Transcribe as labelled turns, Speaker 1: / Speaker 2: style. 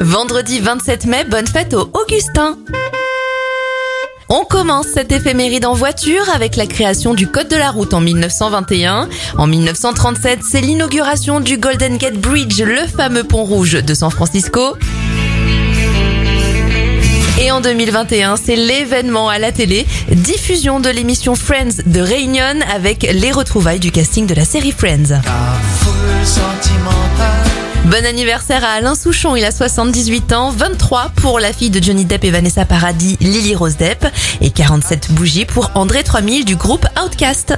Speaker 1: Vendredi 27 mai, bonne fête au Augustin. On commence cette éphéméride en voiture avec la création du Code de la route en 1921. En 1937, c'est l'inauguration du Golden Gate Bridge, le fameux pont rouge de San Francisco. Et en 2021, c'est l'événement à la télé, diffusion de l'émission Friends de Réunion avec les retrouvailles du casting de la série Friends. Bon anniversaire à Alain Souchon, il a 78 ans, 23 pour la fille de Johnny Depp et Vanessa Paradis, Lily Rose Depp, et 47 bougies pour André 3000 du groupe Outcast.